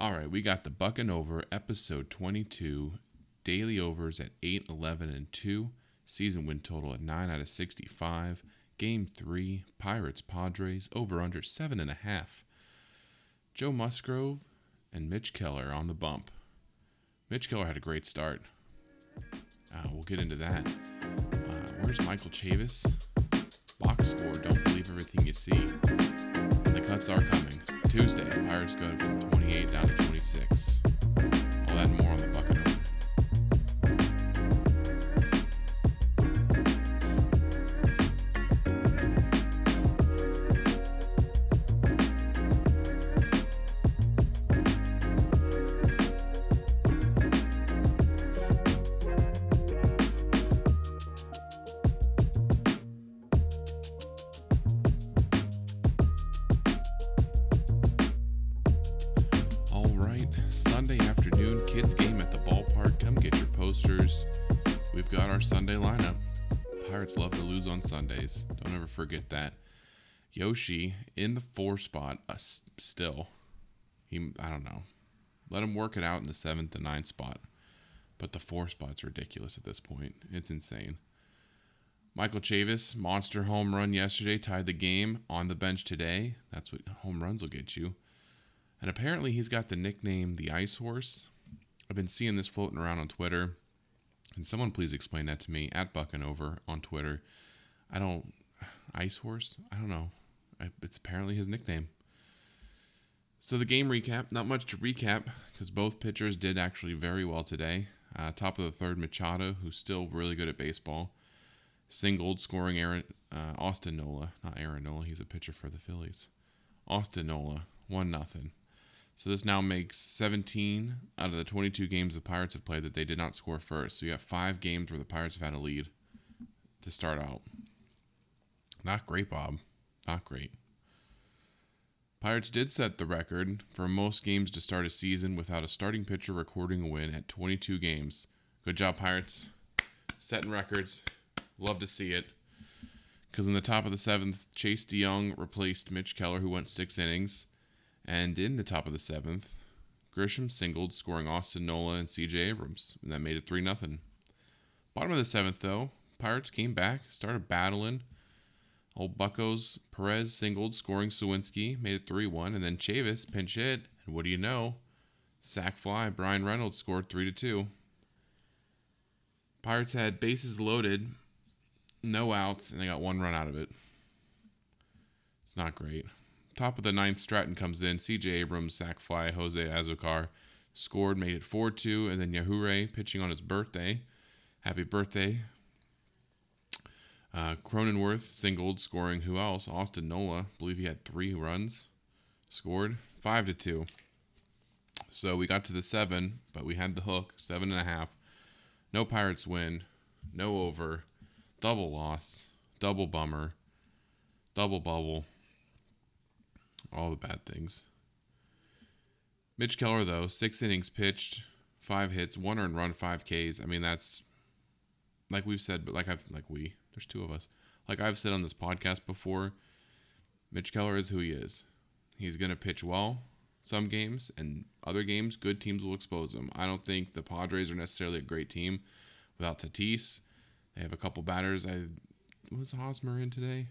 All right, we got the Bucking Over episode 22, daily overs at 8, 11, and 2, season win total at 9 out of 65, game 3, Pirates Padres, over under 7.5. Joe Musgrove and Mitch Keller on the bump. Mitch Keller had a great start. Uh, we'll get into that. Uh, where's Michael Chavis? Box score, don't believe everything you see. The cuts are coming. Tuesday, Pirates go from 28 down to 26. All that more Sunday afternoon, kids game at the ballpark. Come get your posters. We've got our Sunday lineup. Pirates love to lose on Sundays. Don't ever forget that. Yoshi in the four spot uh, still. He, I don't know. Let him work it out in the seventh and ninth spot. But the four spot's ridiculous at this point. It's insane. Michael Chavis, monster home run yesterday, tied the game on the bench today. That's what home runs will get you. And apparently he's got the nickname the Ice Horse. I've been seeing this floating around on Twitter. And someone please explain that to me at Bucking Over on Twitter. I don't Ice Horse? I don't know. It's apparently his nickname. So the game recap, not much to recap because both pitchers did actually very well today. Uh, top of the third, Machado, who's still really good at baseball, singled, scoring Aaron uh, Austin Nola, not Aaron Nola. He's a pitcher for the Phillies. Austin Nola, one nothing. So this now makes 17 out of the 22 games the Pirates have played that they did not score first. So you have five games where the Pirates have had a lead to start out. Not great, Bob. Not great. Pirates did set the record for most games to start a season without a starting pitcher recording a win at 22 games. Good job, Pirates. Setting records. Love to see it. Because in the top of the seventh, Chase De Jong replaced Mitch Keller, who went six innings. And in the top of the seventh, Grisham singled, scoring Austin Nola and CJ Abrams. And that made it 3 0. Bottom of the seventh, though, Pirates came back, started battling. Old Buckos Perez singled, scoring Suwinski, made it 3 1. And then Chavis pinch hit. And what do you know? Sack fly. Bryan Reynolds scored 3 2. Pirates had bases loaded, no outs, and they got one run out of it. It's not great. Top of the ninth, Stratton comes in. CJ Abrams, sack fly. Jose Azocar scored, made it 4 2. And then Yajure pitching on his birthday. Happy birthday. Uh, Cronenworth singled, scoring who else? Austin Nola. believe he had three runs. Scored 5 to 2. So we got to the seven, but we had the hook, seven and a half. No Pirates win. No over. Double loss. Double bummer. Double bubble. All the bad things. Mitch Keller, though, six innings pitched, five hits, one earned run, five Ks. I mean, that's like we've said, but like I've like we, there's two of us. Like I've said on this podcast before, Mitch Keller is who he is. He's gonna pitch well some games, and other games, good teams will expose him. I don't think the Padres are necessarily a great team without Tatis. They have a couple batters. I was Hosmer in today.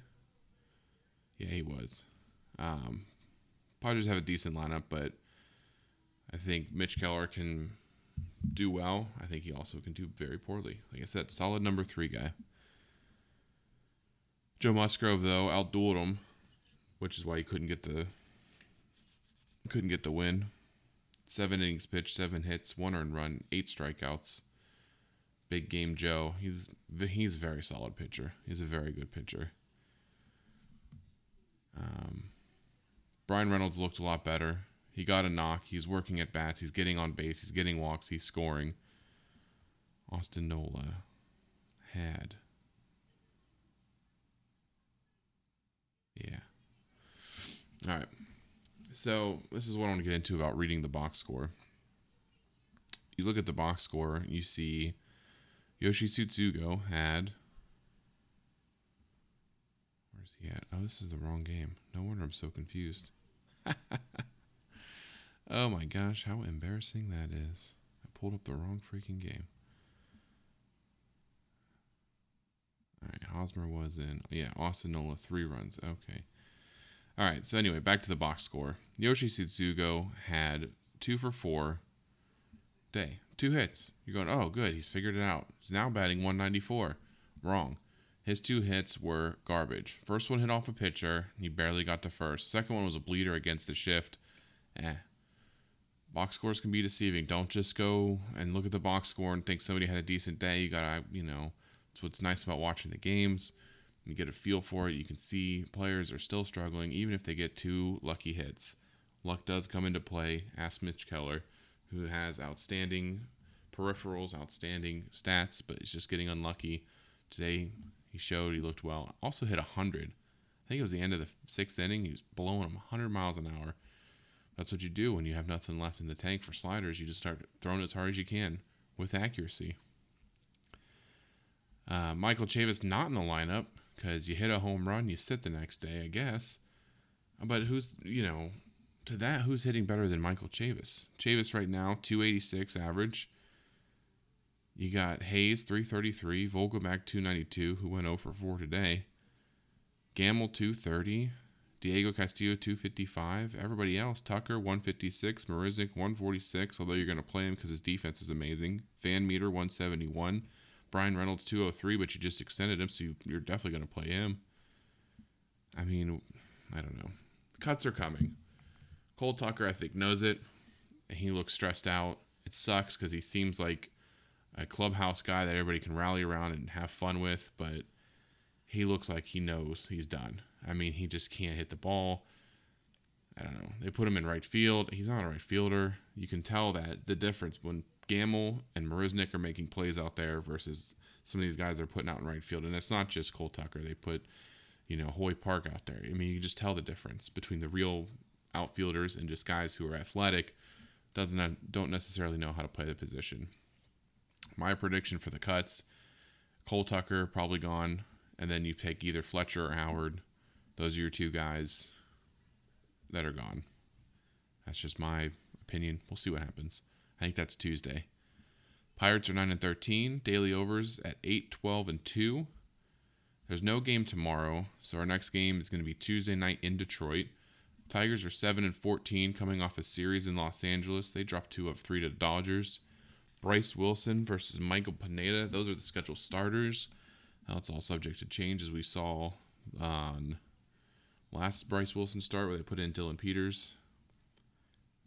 Yeah, he was. Um, Padres have a decent lineup, but I think Mitch Keller can do well. I think he also can do very poorly. Like I said, solid number three guy. Joe Musgrove though outdueled him, which is why he couldn't get the couldn't get the win. Seven innings pitched, seven hits, one earned run, eight strikeouts. Big game Joe. He's he's a very solid pitcher. He's a very good pitcher. Um, Bryan Reynolds looked a lot better. He got a knock. He's working at bats. He's getting on base. He's getting walks. He's scoring. Austin Nola had. Yeah. All right. So this is what I want to get into about reading the box score. You look at the box score, you see Yoshi Tsutsugo had. Where's he at? Oh, this is the wrong game. No wonder I'm so confused. Oh my gosh, how embarrassing that is. I pulled up the wrong freaking game. All right, Hosmer was in, yeah, Austin Nola, three runs. Okay. All right, so anyway, back to the box score. Yoshi Tsutsugo had two for four day, two hits. You're going, oh, good, he's figured it out. He's now batting 194. Wrong. His two hits were garbage. First one hit off a pitcher, he barely got to first. Second one was a bleeder against the shift. Eh. Box scores can be deceiving. Don't just go and look at the box score and think somebody had a decent day. You gotta, you know, it's what's nice about watching the games. You get a feel for it. You can see players are still struggling, even if they get two lucky hits. Luck does come into play. Ask Mitch Keller, who has outstanding peripherals, outstanding stats, but he's just getting unlucky. Today, he showed he looked well. Also hit 100. I think it was the end of the sixth inning. He was blowing them 100 miles an hour. That's what you do when you have nothing left in the tank for sliders. You just start throwing as hard as you can with accuracy. Uh, Michael Chavis not in the lineup because you hit a home run, you sit the next day, I guess. But who's, you know, to that, who's hitting better than Michael Chavis? Chavis right now, 286 average. You got Hayes, 333, Vogelbach, 292, who went 0 for 4 today. Gamel, 230. Diego Castillo, 255. Everybody else, Tucker, 156. Marisnick, 146, although you're going to play him because his defense is amazing. VanMeter, 171. Bryan Reynolds 203, but you just extended him, so you, are definitely going to play him. I mean, I don't know. Cuts are coming. Cole Tucker, I think, knows it. And he looks stressed out. It sucks because he seems like a clubhouse guy that everybody can rally around and have fun with, but he looks like he knows he's done. I mean, he just can't hit the ball. I don't know. They put him in right field. He's not a right fielder. You can tell that the difference when Gamel and Marisnick are making plays out there versus some of these guys they're putting out in right field. And it's not just Cole Tucker. They put, you know, Hoy Park out there. I mean, you just tell the difference between the real outfielders and just guys who are athletic, doesn't don't necessarily know how to play the position. My prediction for the cuts, Cole Tucker probably gone, and then you take either Fletcher or Howard. Those are your two guys that are gone. That's just my opinion. We'll see what happens. I think that's Tuesday. Pirates are 9 and 13. Daily overs at 8, 12, and 2. There's no game tomorrow, so our next game is going to be Tuesday night in Detroit. Tigers are 7 and 14 coming off a series in Los Angeles. They dropped 2 of 3 to Dodgers. Bryce Wilson versus Michael Pineda. Those are the scheduled starters. Now it's all subject to change as we saw on last Bryce Wilson start where they put in Dillon Peters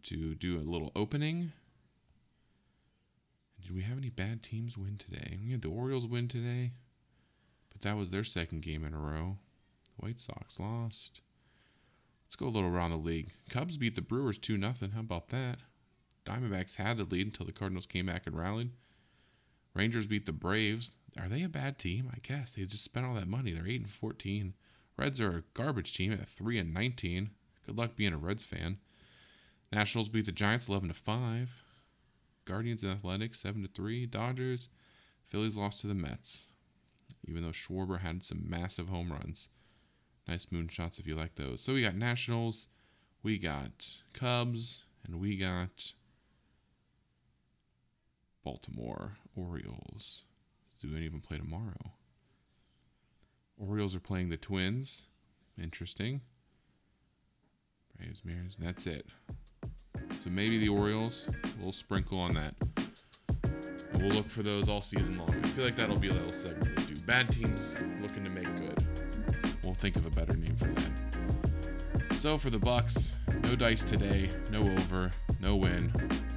to do a little opening. Did we have any bad teams win today? We had the Orioles win today, but that was their second game in a row. The White Sox lost. Let's go a little around the league. Cubs beat the Brewers 2 0. How about that? Diamondbacks had the lead until the Cardinals came back and rallied. Rangers beat the Braves. Are they a bad team? I guess they just spent all that money. They're 8 and 14. Reds are a garbage team at 3 and 19. Good luck being a Reds fan. Nationals beat the Giants 11 to 5. Guardians and Athletics 7 to 3. Dodgers, Phillies lost to the Mets. Even though Schwarber had some massive home runs. Nice moonshots if you like those. So we got Nationals, we got Cubs, and we got Baltimore Orioles. Do of them play tomorrow? Orioles are playing the Twins. Interesting. Braves, Mariners. That's it. So maybe the Orioles. A little sprinkle on that. We'll look for those all season long. I feel like that'll be a little segment we'll do. Bad teams looking to make good. We'll think of a better name for that. So for the Bucks, no dice today, no over, no win.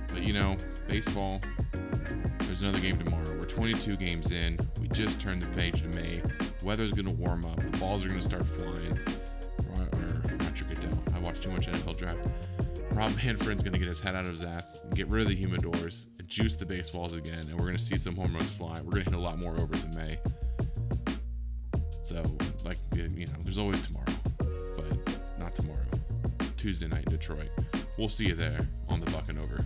But you know, baseball. There's another game tomorrow. We're 22 games in. We just turned the page to May. Weather's gonna warm up. The balls are gonna start flying. Or Roger Goodell. I watch too much NFL draft. Rob Manfred's going to get his head out of his ass, get rid of the humidors, juice the baseballs again, and we're going to see some home runs fly. We're going to hit a lot more overs in May. So, like, you know, there's always tomorrow, but not tomorrow. Tuesday night in Detroit. We'll see you there on the Buck and Over.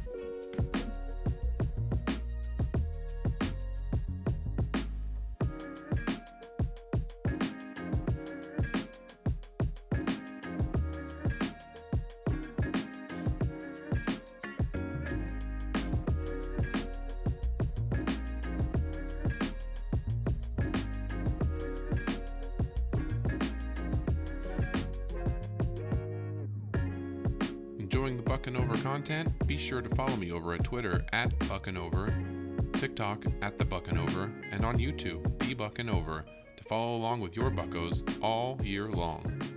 Enjoying the Buckin' Over content, be sure to follow me over at Twitter at Buckin' Over, TikTok at The Buckin' Over, and on YouTube, The Buckin' Over, to follow along with your buckos all year long.